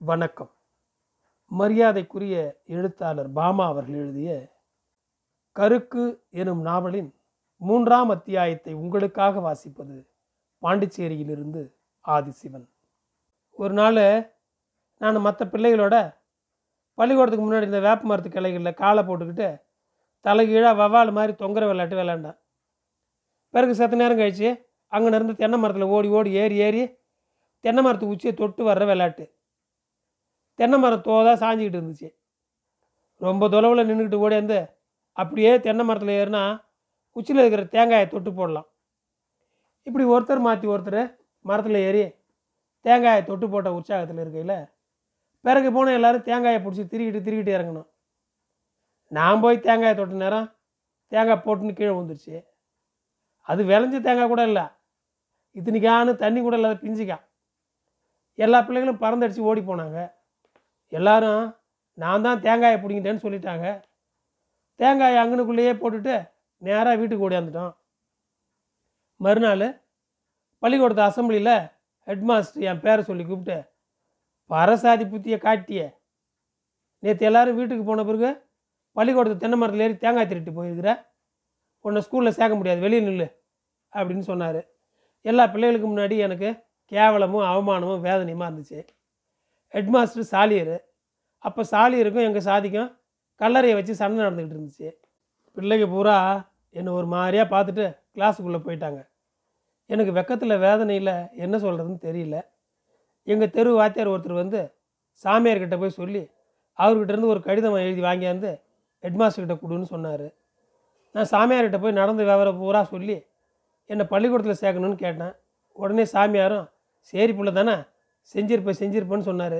வணக்கம். மரியாதைக்குரிய எழுத்தாளர் பாமா அவர்கள் எழுதிய கருக்கு எனும் நாவலின் மூன்றாம் அத்தியாயத்தை உங்களுக்காக வாசிப்பது பாண்டிச்சேரியிலிருந்து ஆதிசிவன். ஒரு நாள் நான் மற்ற பிள்ளைகளோட பள்ளிக்கூடத்துக்கு முன்னாடி இந்த வேப்ப மரத்து கிளைகளில் காலை போட்டுக்கிட்டு தலைகீழாக வவ்வால் மாதிரி தொங்குற விளையாட்டு விளையாண்டேன். பிறகு சத்து நேரம் கழித்து அங்கே இருந்து தென்னை மரத்தில் ஓடி ஓடி ஏறி ஏறி தென்னை மரத்து உச்சியை தொட்டு வர்ற விளையாட்டு. தென்னை மரம் தோதாக சாஞ்சிக்கிட்டு இருந்துச்சு. ரொம்ப தொலைவில் நின்றுக்கிட்டு ஓடியாந்து அப்படியே தென்னை மரத்தில் ஏறினா உச்சியில் இருக்கிற தேங்காயை தொட்டு போடலாம். இப்படி ஒருத்தர் மாற்றி ஒருத்தர் மரத்தில் ஏறி தேங்காயை தொட்டு போட்ட உற்சாகத்தில் இருக்கையில் பிறகு போன எல்லோரும் தேங்காயை பிடிச்சி திருக்கிட்டு திருக்கிட்டு இறங்கணும். நான் போய் தேங்காயை தொட்ட நேரம் தேங்காய் போட்டுன்னு கீழே விழுந்துருச்சு. அது விளைஞ்ச தேங்காய் கூட இல்லை. இத்தனைக்கானு தண்ணி கூட இல்லாத பிஞ்சிக்கா எல்லா பிள்ளைகளும் பறந்தடிச்சு ஓடி போனாங்க. எல்லாரும் நான் தான் தேங்காயை பிடிங்கிட்டேன்னு சொல்லிட்டாங்க. தேங்காயை அங்கனுக்குள்ளேயே போட்டுட்டு நேராக வீட்டுக்கு ஓடியாந்துட்டோம். மறுநாள் பள்ளிக்கூடத்து அசம்பிளியில் ஹெட்மாஸ்டர் என் பேரை சொல்லி கூப்பிட்டு பரசாதி புத்தியை காட்டிய. நேற்று எல்லாரும் வீட்டுக்கு போன பிறகு பள்ளிக்கூடத்து தென்னை மரத்தில் ஏறி தேங்காய் திருட்டு போயிருக்கிற உன்னை ஸ்கூலில் சேர்க்க முடியாது வெளியே நில்லு அப்படின்னு சொன்னார். எல்லா பிள்ளைகளுக்கு முன்னாடி எனக்கு கேவலமும் அவமானமும் வேதனையுமா இருந்துச்சு. ஹெட்மாஸ்டர் சாலியர் அப்போ சாலியருக்கும் எங்கள் சாதிக்கும் கல்லறையை வச்சு சண்டை நடந்துக்கிட்டு இருந்துச்சு. பிள்ளைங்க பூரா என்னை ஒரு மாதிரியாக பார்த்துட்டு கிளாஸுக்குள்ளே போயிட்டாங்க. எனக்கு வெக்கத்தில் வேதனையில் என்ன சொல்கிறதுன்னு தெரியல. எங்கள் தெரு வாத்தியார் ஒருத்தர் வந்து சாமியார்கிட்ட போய் சொல்லி அவர்கிட்டருந்து ஒரு கடிதம் எழுதி வாங்கியாந்து ஹெட்மாஸ்டர்கிட்ட கொடுன்னு சொன்னார். நான் சாமியார்கிட்ட போய் நடந்த விவரம் பூரா சொல்லி என்னை பள்ளிக்கூடத்தில் சேர்க்கணும்னு கேட்டேன். உடனே சாமியாரும் சரி பிள்ளை தானே செஞ்சிருப்பேன் செஞ்சிருப்பேன்னு சொன்னார்.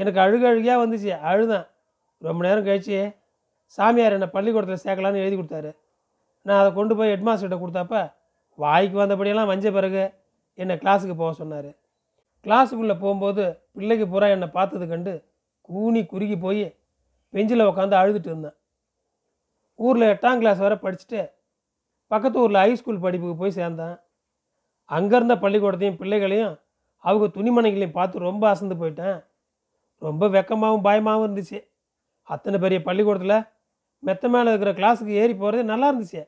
எனக்கு அழுக அழுகையாக வந்துச்சு. அழுதேன். ரொம்ப நேரம் கழிச்சு சாமியார் என்னை பள்ளிக்கூடத்தில் சேர்க்கலான்னு எழுதி கொடுத்தாரு. நான் அதை கொண்டு போய் ஹெட்மாஸ்டர்கிட்ட கொடுத்தப்ப வாய்க்கு வந்தபடியெல்லாம் வஞ்ச பிறகு என்னை கிளாஸுக்கு போக சொன்னார். கிளாஸுக்குள்ளே போகும்போது பிள்ளைக்கு பூரா என்னை பார்த்தது கண்டு கூனி குறுகி போய் பெஞ்சில் உட்காந்து அழுதுட்டு இருந்தேன். ஊரில் எட்டாம் கிளாஸ் வரை படிச்சுட்டு பக்கத்து ஊரில் ஹைஸ்கூல் படிப்புக்கு போய் சேர்ந்தேன். அங்கேருந்த பள்ளிக்கூடத்தையும் பிள்ளைகளையும் அவங்க துணிமணிகளையும் பார்த்து ரொம்ப அசந்து போயிட்டேன். ரொம்ப வெக்கமாகவும் பயமாகவும் இருந்துச்சு. அத்தனை பெரிய பள்ளிக்கூடத்தில் மெத்த மேலே இருக்கிற கிளாஸுக்கு ஏறி போகிறது நல்லா இருந்துச்சு.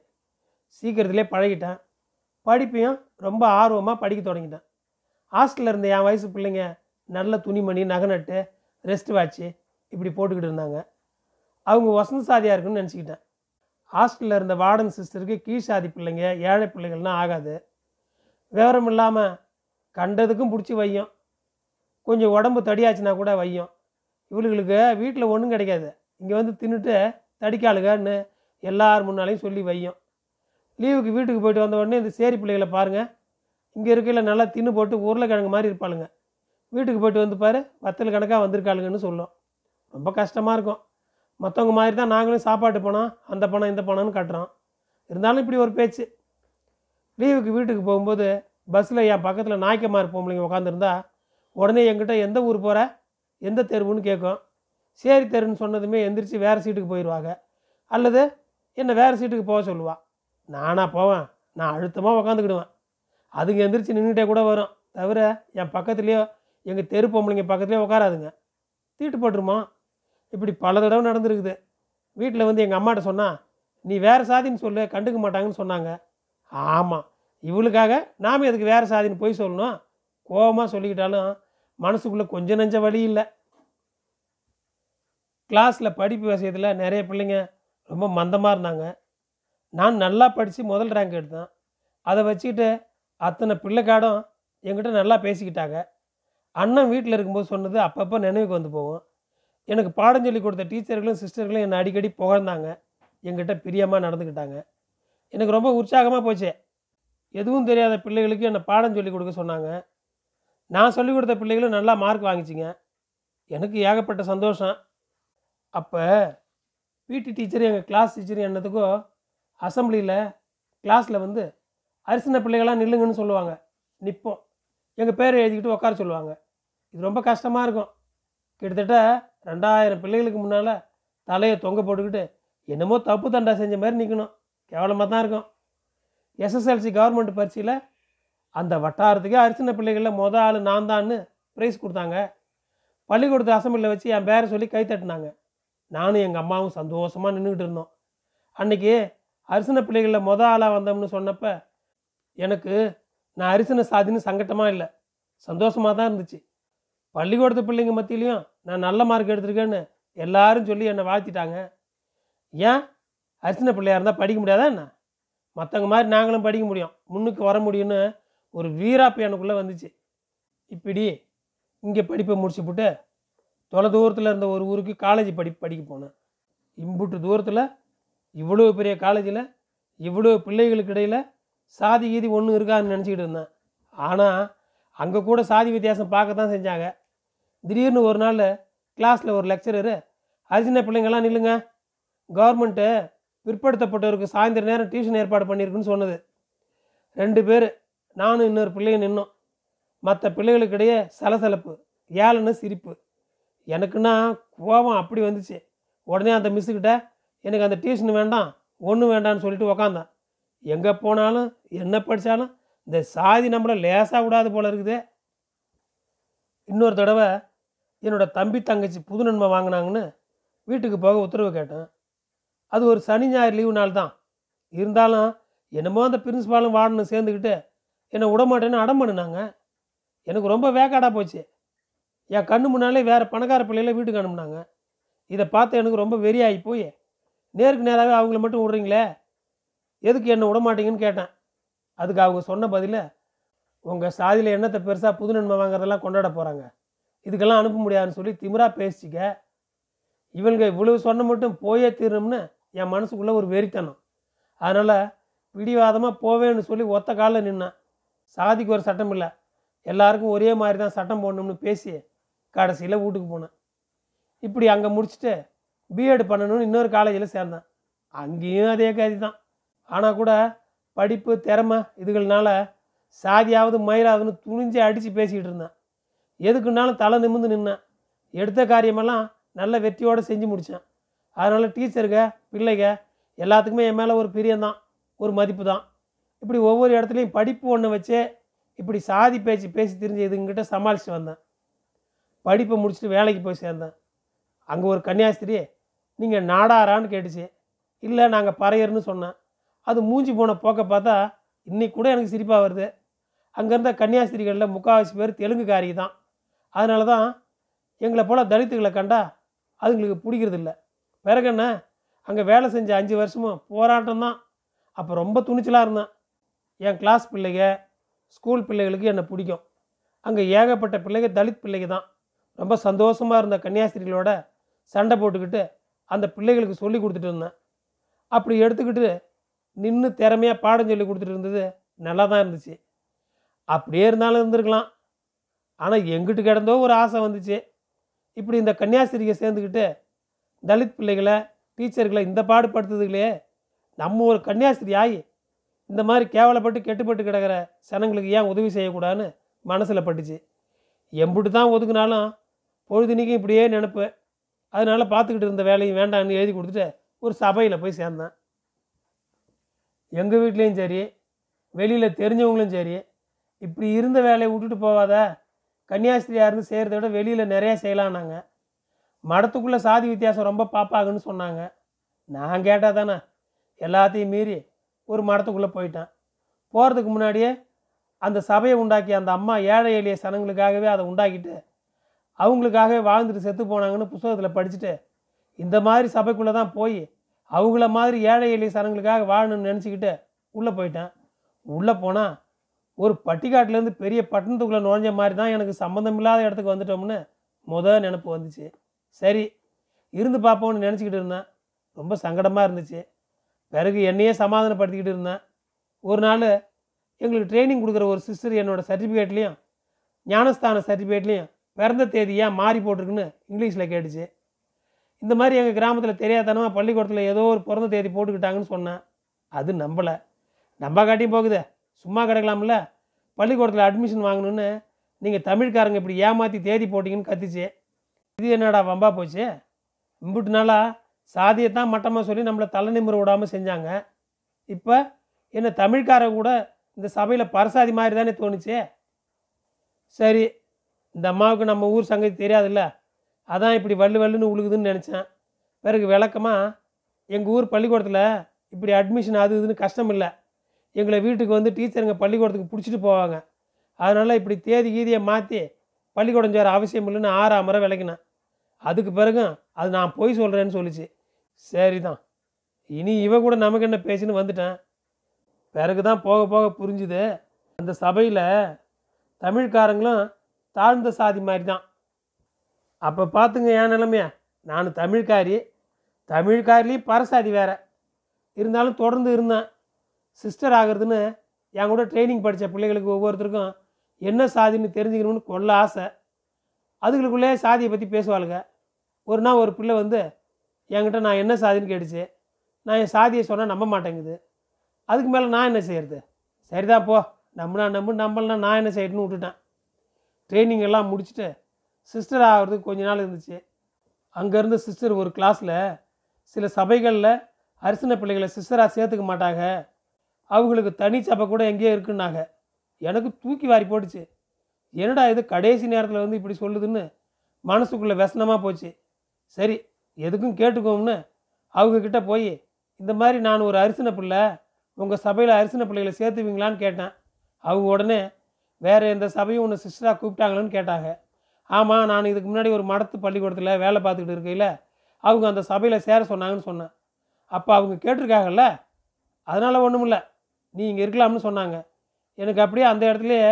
சீக்கிரத்திலே பழகிட்டேன். படிப்பையும் ரொம்ப ஆர்வமாக படிக்க தொடங்கிட்டேன். ஹாஸ்டலில் இருந்த என் வயசு பிள்ளைங்க நல்ல துணிமணி நகை நட்டு ரெஸ்ட் வாட்ச்சு இப்படி போட்டுக்கிட்டு இருந்தாங்க. அவங்க வசந்த சாதியாக இருக்குன்னு நினச்சிக்கிட்டேன். ஹாஸ்டலில் இருந்த வார்டன் சிஸ்டருக்கு கீழ் சாதி பிள்ளைங்க ஏழை பிள்ளைகள்லாம் ஆகாது. விவரம் இல்லாமல் கண்டதுக்கும் பிடிச்சி வையும். கொஞ்சம் உடம்பு தடியாச்சுன்னா கூட வையும். இவளுகளுக்கு வீட்டில் ஒன்றும் கிடைக்காது. இங்கே வந்து தின்னுட்டு தடிக்காளுகன்னு எல்லார் முன்னாலையும் சொல்லி வையும். லீவுக்கு வீட்டுக்கு போயிட்டு வந்த உடனே இந்த சேரி பிள்ளைகளை பாருங்கள் இங்கே இருக்கையில் நல்லா தின்னு போட்டு உருளைக்கிழங்கு மாதிரி இருப்பாளுங்க. வீட்டுக்கு போயிட்டு வந்து பாரு வத்தல் கணக்காக வந்திருக்காளுங்கன்னு சொல்லும். ரொம்ப கஷ்டமாக இருக்கும். மற்றவங்க மாதிரி தான் நாங்களும் சாப்பாட்டு பணம் அந்த பணம் இந்த பணம்னு கட்டுறோம். இருந்தாலும் இப்படி ஒரு பேச்சு. லீவுக்கு வீட்டுக்கு போகும்போது பஸ்ஸில் என் பக்கத்தில் நாய்க்கமார் பொம்பளைங்க உட்காந்துருந்தா உடனே என்கிட்ட எந்த ஊர் போகிற எந்த தெருவுன்னு கேட்கும். சேரி தெருன்னு சொன்னதுமே எந்திரிச்சு வேறு சீட்டுக்கு போயிடுவாங்க அல்லது என்னை வேறு சீட்டுக்கு போக சொல்லுவா. நானாக போவேன். நான் அழுத்தமாக உக்காந்துக்கிடுவேன். அதுங்க எந்திரிச்சு நின்றுட்டே கூட வரும். தவிர என் பக்கத்துலேயோ எங்கள் தெரு பொம்பளைங்க பக்கத்துலேயே உட்காராதுங்க தீட்டு போட்டுருமா? இப்படி பல தடவை நடந்துருக்குது. வீட்டில் வந்து எங்கள் அம்மாட்ட சொன்னால் நீ வேறு சாதின்னு சொல்லு கண்டுக்க மாட்டாங்கன்னு சொன்னாங்க. ஆமாம் இவளுக்காக நாம் எதுக்கு வேறு சாதின்னு போய் சொல்லணும்? கோபமாக சொல்லிக்கிட்டாலும் மனசுக்குள்ளே கொஞ்சம் நெஞ்ச வழி இல்லை. கிளாஸில் படிப்பு விஷயத்தில் நிறைய பிள்ளைங்க ரொம்ப மந்தமாக இருந்தாங்க. நான் நல்லா படித்து முதல் ரேங்க் எடுத்தேன். அதை வச்சுக்கிட்டு அத்தனை பிள்ளைக்காடும் என்கிட்ட நல்லா பேசிக்கிட்டாங்க. அண்ணன் வீட்டில் இருக்கும்போது சொன்னது அப்பப்போ நினைவுக்கு வந்து போகும். எனக்கு பாடம் சொல்லி கொடுத்த டீச்சர்களும் சிஸ்டர்களும் என்னை அடிக்கடி புகழ்ந்தாங்க. என்கிட்ட பிரியமாக நடந்துக்கிட்டாங்க. எனக்கு ரொம்ப உற்சாகமாக போச்சு. எதுவும் தெரியாத பிள்ளைகளுக்கு என்னை பாடம் சொல்லி கொடுக்க சொன்னாங்க. நான் சொல்லிக் கொடுத்த பிள்ளைகளும் நல்லா மார்க் வாங்கிச்சிங்க. எனக்கு ஏகப்பட்ட சந்தோஷம். அப்போ பிடி டீச்சர் எங்கள் கிளாஸ் டீச்சர் என்னத்துக்கோ அசம்பிளியில் கிளாஸில் வந்து அரிசின பிள்ளைகளாம் நில்லுங்கன்னு சொல்லுவாங்க. நிற்போம் எங்கள் பேரை எழுதிக்கிட்டு உட்கார சொல்லுவாங்க. இது ரொம்ப கஷ்டமாக இருக்கும். கிட்டத்தட்ட ரெண்டாயிரம் பிள்ளைகளுக்கு முன்னால் தலையை தொங்க போட்டுக்கிட்டு என்னமோ தப்பு தண்டா செஞ்ச மாதிரி நிற்கணும் கேவலமாக தான் இருக்கும். எஸ்எஸ்எல்சி கவர்மெண்ட் பரீட்சையில் அந்த வட்டாரத்துக்கே அரிசின பிள்ளைகளில் மொதல் ஆள் நான் தான்னு ப்ரைஸ் கொடுத்தாங்க. பள்ளிக்கூடத்து அசம்பிளியில் வச்சு என் பேரை சொல்லி கை தட்டினாங்க. நானும் எங்கள் அம்மாவும் சந்தோஷமாக நின்றுக்கிட்டு இருந்தோம். அன்றைக்கி அரிசின பிள்ளைகளில் மொத ஆளாக வந்தோம்னு சொன்னப்போ எனக்கு நான் அரிசின சாதின்னு சங்கட்டமாக இல்லை. சந்தோஷமாக தான் இருந்துச்சு. பள்ளிக்கூடத்து பிள்ளைங்க மத்தியிலையும் நான் நல்ல மார்க் எடுத்திருக்கேன்னு எல்லாரும் சொல்லி என்னை வாழ்த்திட்டாங்க. ஏன்? அரிசின பிள்ளையாக இருந்தால் படிக்க முடியாதா என்ன? மற்றவங்க மாதிரி நாங்களும் படிக்க முடியும். முன்னுக்கு வர முடியும்னு ஒரு வீராப்பு எனக்குள்ளே வந்துச்சு. இப்படி இங்கே படிப்பை முடிச்சுப்புட்டு தொலை தூரத்தில் இருந்த ஒரு ஊருக்கு காலேஜ் படி படிக்க போனேன். இம்புட்டு தூரத்தில் இவ்வளோ பெரிய காலேஜில் இவ்வளோ பிள்ளைகளுக்கு இடையில் சாதி கீதி ஒன்றும் இருக்கான்னு நினச்சிக்கிட்டு இருந்தேன். ஆனால் அங்கே கூட சாதி வித்தியாசம் பார்க்க தான் செஞ்சாங்க. திடீர்னு ஒரு நாள் கிளாஸில் ஒரு லெக்சரரு அரிசின பிள்ளைங்கள்லாம் நில்லுங்க. கவர்மெண்ட்டு பிற்படுத்தப்பட்டவருக்கு சாயந்தர நேரம் டியூஷன் ஏற்பாடு பண்ணியிருக்குன்னு சொன்னது. ரெண்டு பேர் நானும் இன்னொரு பிள்ளைங்க நின்னோம். மற்ற பிள்ளைகளுக்கிடையே சலசலப்பு ஏளன சிரிப்பு. எனக்குன்னா கோபம் அப்படி வந்துச்சு. உடனே அந்த மிஸ்ஸுக்கிட்ட எனக்கு அந்த டியூஷன் வேண்டாம் ஒன்றும் வேண்டாம்னு சொல்லிட்டு உக்காந்தேன் எங்கே போனாலும் என்ன படித்தாலும் இந்த சாதி நம்மளை லேசாக விடாது போல இருக்குது. இன்னொரு தடவை என்னோட தம்பி தங்கச்சி புது நன்மை வாங்கினாங்கன்னு வீட்டுக்கு போக உத்தரவு கேட்டேன். அது ஒரு சனி ஞாயிறு லீவு நாள் தான் இருந்தாலும் என்னமோ அந்த பிரின்ஸ்பாலும் வார்டனும் சேர்ந்துக்கிட்டு என்னை விடமாட்டேன்னு அடம் பண்ணினாங்க. எனக்கு ரொம்ப வேக்காடாக போச்சு. என் கண்ணு முன்னாலே வேறு பணக்கார பிள்ளைகளை வீட்டுக்கு அனுப்புனாங்க. இதை பார்த்து எனக்கு ரொம்ப வெறியாகி போய் நேருக்கு நேராகவே அவங்கள மட்டும் விட்றீங்களே? எதுக்கு என்னை விடமாட்டீங்கன்னு கேட்டேன். அதுக்கு அவங்க சொன்ன பதில உங்கள் சாதியில் என்னத்தை பெருசாக புது நன்மை வாங்குறதெல்லாம் கொண்டாட போகிறாங்க இதுக்கெல்லாம் அனுப்ப முடியாதுன்னு சொல்லி திமிரா பேசிக்க இவங்க இவ்வளவு சொன்ன மட்டும் போயே தீரணும்னு என் மனசுக்குள்ளே ஒரு வெறித்தனம். அதனால் பிடிவாதமாக போவேன்னு சொல்லி ஒத்த காலில் நின்னேன் சாதிக்கு ஒரு சட்டம் இல்லை. எல்லாருக்கும் ஒரே மாதிரி தான் சட்டம் போடணும்னு பேசி கடைசியில் வீட்டுக்கு போனேன். இப்படி அங்கே முடிச்சுட்டு பிஎட் பண்ணணும்னு இன்னொரு காலேஜில் சேர்ந்தேன். அங்கேயும் அதே கதி தான் ஆனால் கூட படிப்பு திறமை இதுகள்னால சாதியாவது மயிலாவதுன்னு துணிஞ்சு அடித்து பேசிக்கிட்டு இருந்தேன். எதுக்குன்னாலும் தலை நிமிர்ந்து நின்னேன். எடுத்த காரியமெல்லாம் நல்ல வெற்றியோடு செஞ்சு முடித்தேன் அதனால் டீச்சருங்க பிள்ளைங்க எல்லாத்துக்குமே என் மேலே ஒரு பிரியம்தான் ஒரு மதிப்பு தான் இப்படி ஒவ்வொரு இடத்துலையும் படிப்பு ஒன்று வச்சு இப்படி சாதி பேச்சு பேசி தெரிஞ்சு இதுங்கிட்ட சமாளித்து வந்தேன். படிப்பை முடிச்சுட்டு வேலைக்கு போய் சேர்ந்தேன். அங்கே ஒரு கன்னியாஸ்திரி நீங்கள் நாடாரான்னு கேட்டுச்சு. இல்லை நாங்கள் பறையர்னு சொன்னேன். அது மூஞ்சி போன போக்க பார்த்தா இன்னைக்கு கூட எனக்கு சிரிப்பாக வருது. அங்கே இருந்த கன்னியாஸ்திரிகளில் முக்கால்வாசி பேர் தெலுங்குக்காரி தான் அதனால தான் எங்களை போல் தலித்துகளை கண்டா அதுங்களுக்கு பிடிக்கிறது இல்லை பிறகு என்ன அங்கே வேலை செஞ்ச அஞ்சு வருஷமும் போராட்டம் தான் அப்போ ரொம்ப துணிச்சலாக இருந்தேன். என் கிளாஸ் பிள்ளைங்க ஸ்கூல் பிள்ளைகளுக்கு என்னை பிடிக்கும். அங்கே ஏகப்பட்ட பிள்ளைங்க தலித் பிள்ளைங்க தான் ரொம்ப சந்தோஷமாக இருந்த கன்னியாஸ்திரிகளோட சண்டை போட்டுக்கிட்டு அந்த பிள்ளைகளுக்கு சொல்லி கொடுத்துட்டு இருந்தேன். அப்படி எடுத்துக்கிட்டு நின்று திறமையாக பாடம் சொல்லி கொடுத்துட்டு இருந்தது நல்லா தான் இருந்துச்சு. அப்படியே இருந்தாலும் இருந்திருக்கலாம். ஆனால் எங்கிட்டு கிடந்தோ ஒரு ஆசை வந்துச்சு. இப்படி இந்த கன்னியாஸ்திரியை சேர்ந்துக்கிட்டு தலித் பிள்ளைகளை டீச்சர்களை இந்த பாடுபடுத்துறதுகளே நம்ம ஒரு கன்னியாஸ்திரி ஆகி இந்த மாதிரி கேவலப்பட்டு கெட்டுப்பட்டு கிடக்கிற சனங்களுக்கு ஏன் உதவி செய்யக்கூடாதுன்னு மனசில் பட்டுச்சு. எம்புட்டு தான் ஒதுக்குனாலும் பொழுதுனிக்கும் இப்படியே நினப்பு. அதனால் பார்த்துக்கிட்டு இருந்த வேலையும் வேண்டான்னு எழுதி கொடுத்துட்டு ஒரு சபையில் போய் சேர்ந்தேன். எங்கள் வீட்லேயும் சரி வெளியில் தெரிஞ்சவங்களும் சரி இப்படி இருந்த வேலையை விட்டுட்டு போவாத கன்னியாஸ்திரியாக இருந்து செய்கிறத விட வெளியில் நிறையா செய்யலான்னாங்க மடத்துக்குள்ளே சாதி வித்தியாசம் ரொம்ப பாப்பாகுன்னு சொன்னாங்க. நான் கேட்டால் தானே எல்லாத்தையும் மீறி ஒரு மடத்துக்குள்ளே போயிட்டேன். போகிறதுக்கு முன்னாடியே அந்த சபையை உண்டாக்கி அந்த அம்மா ஏழை எளிய சனங்களுக்காகவே அதை உண்டாக்கிட்டு அவங்களுக்காகவே வாழ்ந்துட்டு செத்து போனாங்கன்னு புத்தகத்தில் படிச்சுட்டு இந்த மாதிரி சபைக்குள்ளே தான் போய் அவங்கள மாதிரி ஏழை எளிய சனங்களுக்காக வாழணும்னு நினச்சிக்கிட்டு உள்ளே போயிட்டேன். உள்ளே போனால் ஒரு பட்டிக்காட்டிலேருந்து பெரிய பட்டணத்துக்குள்ளே நுழைஞ்ச மாதிரி தான் எனக்கு சம்மந்தம் இல்லாத இடத்துக்கு வந்துட்டோம்னு முத நினப்பு வந்துச்சு. சரி இருந்து பார்ப்போம்னு நினச்சிக்கிட்டு இருந்தேன். ரொம்ப சங்கடமாக இருந்துச்சு. பிறகு என்னையே சமாதானப்படுத்திக்கிட்டு இருந்தேன். ஒரு நாள் எங்களுக்கு ட்ரைனிங் கொடுக்குற ஒரு சிஸ்டர் என்னோடய சர்டிஃபிகேட்லேயும் ஞானஸ்தான சர்டிஃபிகேட்லேயும் பிறந்த தேதி ஏன் மாறி போட்டிருக்குன்னு இங்கிலீஷில் கேட்டுச்சு. இந்த மாதிரி எங்கள் கிராமத்தில் தெரியாதனமாக பள்ளிக்கூடத்தில் ஏதோ ஒரு பிறந்த தேதி போட்டுக்கிட்டாங்கன்னு சொன்னேன். அது நம்பலை. நம்ப காட்டியும் போகுதே. சும்மா கிடக்கலாம்ல. பள்ளிக்கூடத்தில் அட்மிஷன் வாங்கணுன்னு நீங்கள் தமிழ்காரங்க இப்படி ஏமாற்றி தேதி போட்டிங்கன்னு கத்திச்சு. இது என்னடா வம்பா போச்சு? இம்புட்டு நாளா சாதியைத்தான் மட்டமாக சொல்லி நம்மளை தலை நிமிர விடாமல் செஞ்சாங்க. இப்போ என்ன தமிழ்காரங்க கூட இந்த சபையில் பரசாதி மாதிரி தானே தோணுச்சு? சரி இந்த அம்மாவுக்கு நம்ம ஊர் சங்கதி தெரியாதுல்ல? அதான் இப்படி வள்ளு வல்லுன்னு உழுகுதுன்னு நினச்சேன். பிறகு விளக்கமாக எங்கள் ஊர் பள்ளிக்கூடத்தில் இப்படி அட்மிஷன் அது இதுன்னு கஷ்டம் இல்லை எங்களை வீட்டுக்கு வந்து டீச்சருங்க பள்ளிக்கூடத்துக்கு பிடிச்சிட்டு போவாங்க. அதனால் இப்படி தேதி கீதியை மாற்றி பள்ளிக்கூடம் சேர அவசியம் இல்லைன்னு ஆறாம் முறை விளக்கினேன். அதுக்கு பிறகு அது நான் போய் சொல்கிறேன்னு சொல்லிச்சு. சரி தான் இனி இவ கூட நமக்கு என்ன பேசின்னு வந்துட்டேன். பிறகு தான் போக போக புரிஞ்சுது. அந்த சபையில் தமிழ்காரங்களும் தாழ்ந்த சாதி மாதிரி தான் அப்போ பார்த்துங்க என் நிலமைய. நான் தமிழ்காரி. தமிழ்காரிலையும் பரசாதி வேற. இருந்தாலும் தொடர்ந்து இருந்தேன். சிஸ்டர் ஆகிறதுன்னு என் கூட ட்ரைனிங் படித்த பிள்ளைகளுக்கு ஒவ்வொருத்தருக்கும் என்ன சாதின்னு தெரிஞ்சுக்கணும்னு கொள்ள ஆசை. அதுகளுக்குள்ளே சாதியை பற்றி பேசுவாளுங்க. ஒரு நாள் ஒரு பிள்ளை வந்து என்கிட்ட நான் என்ன சாதின்னு கேட்டுச்சு. நான் என் சாதியை சொன்னால் நம்ப மாட்டேங்குது. அதுக்கு மேலே நான் என்ன செய்யறது? சரிதான் போ. நம்பினா நம்பு நம்பலனா நான் என்ன செய்யணும்னு விட்டுட்டேன். ட்ரைனிங் எல்லாம் முடிச்சுட்டு சிஸ்டர் ஆகிறதுக்கு கொஞ்ச நாள் இருந்துச்சு. அங்கேருந்து சிஸ்டர் ஒரு கிளாஸில் சில சபைகளில் அரிசன பிள்ளைகளை சிஸ்டராக சேர்த்துக்க மாட்டாங்க. அவங்களுக்கு தனி சபை கூட எங்கேயோ இருக்குன்னாங்க. எனக்கு தூக்கி வாரி போட்டுச்சு. என்னடா இது கடைசி நேரத்தில் வந்து இப்படி சொல்லுதுன்னு மனசுக்குள்ளே व्यசனமாக போச்சு. சரி எதுக்கும் கேட்டுக்கோம்னு அவங்கக்கிட்ட போய் இந்த மாதிரி நான் ஒரு அரிசன பிள்ளை உங்கள் சபையில் அரிசன பிள்ளைகளை சேர்த்துவீங்களான்னு கேட்டேன். அவங்க உடனே வேறு எந்த சபையும் ஒன்று சிஸ்டராக கூப்பிட்டாங்களேன்னு கேட்டாங்க. ஆமாம் நான் இதுக்கு முன்னாடி ஒரு மடத்து பள்ளிக்கூடத்தில் வேலை பார்த்துக்கிட்டு இருக்கையில் அவங்க அந்த சபையில் சேர சொன்னாங்கன்னு சொன்னேன். அப்போ அவங்க கேட்டிருக்காங்கல்ல அதனால் ஒன்றும் இல்லை நீ இங்கே இருக்கலாம்னு சொன்னாங்க. எனக்கு அப்படியே அந்த இடத்துலையே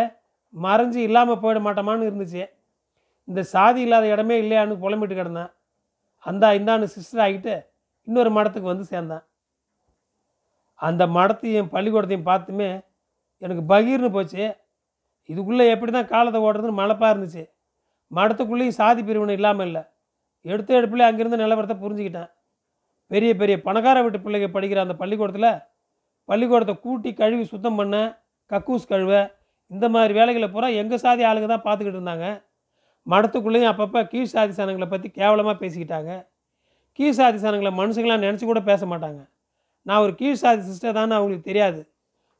மறைஞ்சு இல்லாமல் போயிட மாட்டோமான்னு இருந்துச்சு. இந்த சாதி இல்லாத இடமே இல்லையான்னு புலம்பிட்டு கிடந்தேன் அந்தா இந்தான்னு சிஸ்டர் ஆகிட்டு இன்னொரு மடத்துக்கு வந்து சேர்ந்தேன். அந்த மடத்தையும் பள்ளிக்கூடத்தையும் பார்த்துமே எனக்கு பகீர்னு போச்சு. இதுக்குள்ளே எப்படி தான் காலத்தை ஓடுறதுன்னு மலைப்பாக இருந்துச்சு. மடத்துக்குள்ளேயும் சாதி பிரிவினை இல்லாமல் இல்லை. எடுத்த எடுப்புல அங்கேருந்து நிலவரத்தை புரிஞ்சுக்கிட்டேன். பெரிய பெரிய பணக்கார வீட்டு பிள்ளைங்க படிக்கிற அந்த பள்ளிக்கூடத்தில் பள்ளிக்கூடத்தை கூட்டி கழுவி சுத்தம் பண்ண கக்கூஸ் கழுவ இந்த மாதிரி வேலைகளை பூரா எங்கள் சாதி ஆளுங்க தான் பார்த்துக்கிட்டு இருந்தாங்க. மடத்துக்குள்ளேயும் அப்பப்போ கீழ் சாதி சனங்களை பற்றி கேவலமாக பேசிக்கிட்டாங்க. கீழ் சாதி சனங்களை மனுஷங்களாம் நினச்சி கூட பேச மாட்டாங்க. நான் ஒரு கீழ் சாதி சிஸ்டர் தானே அவங்களுக்கு தெரியாது.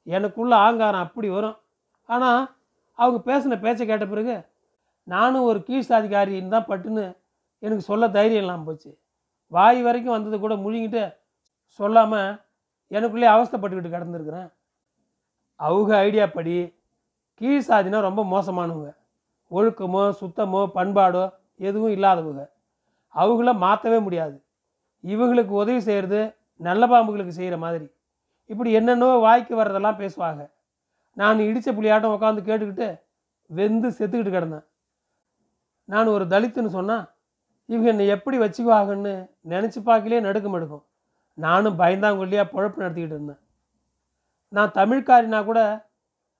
எனக்குள்ள ஆங்காரம் அப்படி வரும். ஆனால் அவங்க பேசின பேச்சை கேட்ட பிறகு நானும் ஒரு கீழ் சாதிக்காரின்னு தான் பட்டுன்னு எனக்கு சொல்ல தைரியம் இல்லாமல் போச்சு. வாய் வரைக்கும் வந்தது கூட முழுங்கிட்டு சொல்லாமல் எனக்குள்ளே அவஸ்தப்பட்டுக்கிட்டு கிடந்துருக்குறேன். அவங்க ஐடியா படி கீழ் சாதினா ரொம்ப மோசமானவங்க. ஒழுக்கமோ சுத்தமோ பண்பாடோ எதுவும் இல்லாதவங்க. அவங்கள மாற்றவே முடியாது. இவங்களுக்கு உதவி செய்கிறது நல்ல பாம்புகளுக்கு செய்கிற மாதிரி. இப்படி என்னென்னவோ வாய்க்கு வர்றதெல்லாம் பேசுவாங்க. நான் இடித்த புளியாட்டம் உட்காந்து கேட்டுக்கிட்டு வெந்து செத்துக்கிட்டு கிடந்தேன். நான் ஒரு தலித்துன்னு சொன்னால் இவங்க என்னை எப்படி வச்சுக்குவாங்கன்னு நினச்சி பார்க்கலே நடுக்கம் எடுக்கும். நானும் பயந்தாங்கொல்லியாக பொழப்பு நடத்திக்கிட்டு இருந்தேன். நான் தமிழ்காரினா கூட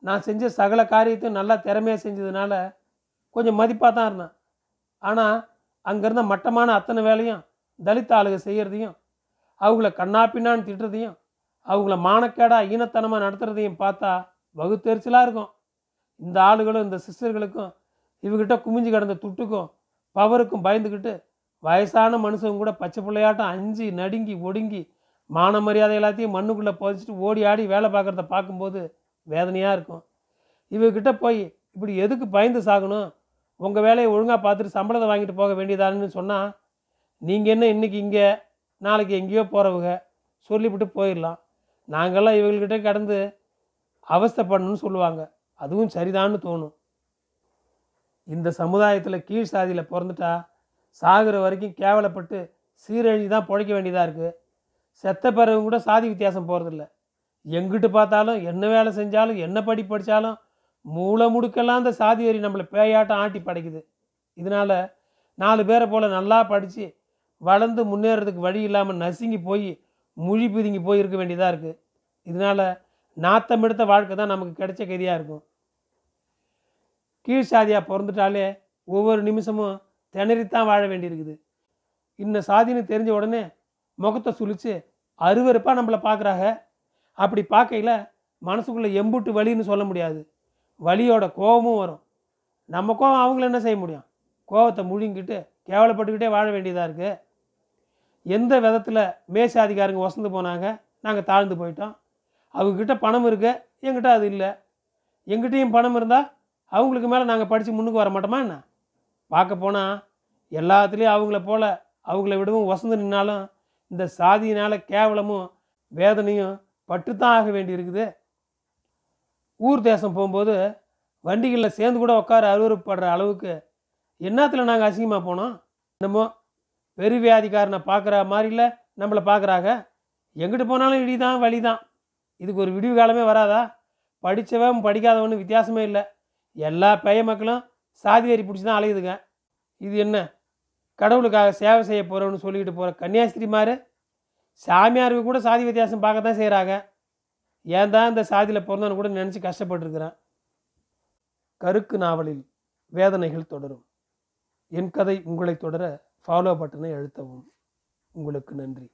நான் செஞ்ச சகல காரியத்தையும் நல்லா திறமையாக செஞ்சதுனால கொஞ்சம் மதிப்பாக தான் இருந்தேன். ஆனால் அங்கேருந்த மட்டமான அத்தனை வேலையும் தலித் ஆளுக செய்கிறதையும் அவங்கள கண்ணா பின்னான்னு திட்டுறதையும் அவங்கள மானக்கேடாக ஈனத்தனமாக நடத்துகிறதையும் பார்த்தா வகுத்தெரிச்சலாக இருக்கும். இந்த ஆளுகளும் இந்த சிஸ்டர்களுக்கும் இவகிட்ட குமிஞ்சு கிடந்த துட்டுக்கும் பவருக்கும் பயந்துக்கிட்டு வயசான மனுஷங்க கூட பச்சை பிள்ளையாட்டம் அஞ்சு நடுங்கி ஒடுங்கி மான மரியாதை எல்லாத்தையும் மண்ணுக்குள்ளே புதைச்சிட்டு ஓடி ஆடி வேலை பார்க்குறத பார்க்கும்போது வேதனையாக இருக்கும். இவகிட்ட போய் இப்படி எதுக்கு பயந்து சாகணும்? உங்கள் வேலையை ஒழுங்காக பார்த்துட்டு சம்பளத்தை வாங்கிட்டு போக வேண்டியதான்னு சொன்னால் நீங்கள் என்ன இன்றைக்கி இங்கே நாளைக்கு எங்கேயோ போகிறவங்க சொல்லிவிட்டு போயிடலாம் நாங்கள்லாம் இவங்கள்கிட்ட கடந்து அவஸ்தைப்படணும்னு சொல்லுவாங்க. அதுவும் சரிதான்னு தோணும். இந்த சமுதாயத்தில் கீழ் சாதியில் பிறந்துட்டா சாகிற வரைக்கும் கேவலப்பட்டு சீரழிஞ்சு தான் பிழைக்க வேண்டியதாக இருக்குது செத்த பிறகு கூட சாதி வித்தியாசம் போகிறதில்ல எங்கிட்டு பார்த்தாலும் என்ன வேலை செஞ்சாலும் என்ன படி படித்தாலும் மூளை முடுக்கெல்லாம் அந்த சாதி வரி நம்மளை பேயாட்டம் ஆட்டி படைக்குது. இதனால் நாலு பேரை போல் நல்லா படித்து வளர்ந்து முன்னேறதுக்கு வழி இல்லாமல் நசுங்கி போய் முழி பிதுங்கி போய் இருக்க. வேண்டியதாக இருக்குது இதனால் நாத்தம் எடுத்த வாழ்க்கை தான் நமக்கு கிடைச்ச கதியாக இருக்கும். கீழ் சாதியாக பிறந்துட்டாலே ஒவ்வொரு நிமிஷமும் திணறித்தான் வாழ வேண்டியிருக்குது. இன்ன சாதின்னு தெரிஞ்ச உடனே முகத்தை சுழித்து அருவருப்பாக நம்மளை பார்க்குறாங்க. அப்படி பார்க்கையில் மனசுக்குள்ளே எம்புட்டு வலின்னு சொல்ல முடியாது. வலியோட கோபமும் வரும். நம்ம கோபம் அவங்கள என்ன செய்ய முடியும்? கோபத்தை முழுங்கிட்டு கேவலப்பட்டுக்கிட்டே வாழ வேண்டியதாக இருக்குது எந்த விதத்தில் மேசாதிகாரங்க வசந்து போனாங்க? நாங்கள் தாழ்ந்து போயிட்டோம். அவங்கக்கிட்ட பணம் இருக்கு. எங்கிட்ட அது இல்லை. எங்கிட்டையும் பணம் இருந்தால் அவங்களுக்கு மேலே நாங்கள் படித்து முன்னுக்கு வர மாட்டோமா என்ன? பார்க்க போனால் எல்லாத்துலேயும் அவங்கள போல் அவங்கள விடவும் வசந்து நின்னாலும் இந்த சாதியினால் கேவலமும் வேதனையும் பட்டுத்தான் ஆக வேண்டி இருக்குது ஊர் தேசம் போகும்போது வண்டிகளில் சேர்ந்து கூட உட்கார அருவறுப்படுற அளவுக்கு என்னத்தில் நாங்கள் அசிங்கமாக போனோம்? என்னமோ பெருவியாதிக்காரனை பார்க்குற மாதிரில நம்மளை பார்க்குறாங்க எங்கிட்டு போனாலும் இடி தான் வழி தான் இதுக்கு ஒரு விடிவு காலமே வராதா? படித்தவன் படிக்காதவனு வித்தியாசமே இல்லை. எல்லா பெய மக்களும் சாதி வெறி பிடிச்சி தான் அலையுதுங்க. இது என்ன? கடவுளுக்காக சேவை செய்ய போகிறோன்னு சொல்லிக்கிட்டு போகிற கன்னியாஸ்திரிமார் சாமியாருக்கு கூட சாதி வித்தியாசம் பார்க்க தான் செய்கிறாங்க ஏன் தான் இந்த சாதியில் பிறந்தான்னு கூட நினச்சி கஷ்டப்பட்டுருக்கிறேன்? கருக்கு நாவலில் வேதனைகள் தொடரும். என் கதை உங்களை தொடர ஃபாலோ பட்டனை அழுத்தவும். உங்களுக்கு நன்றி.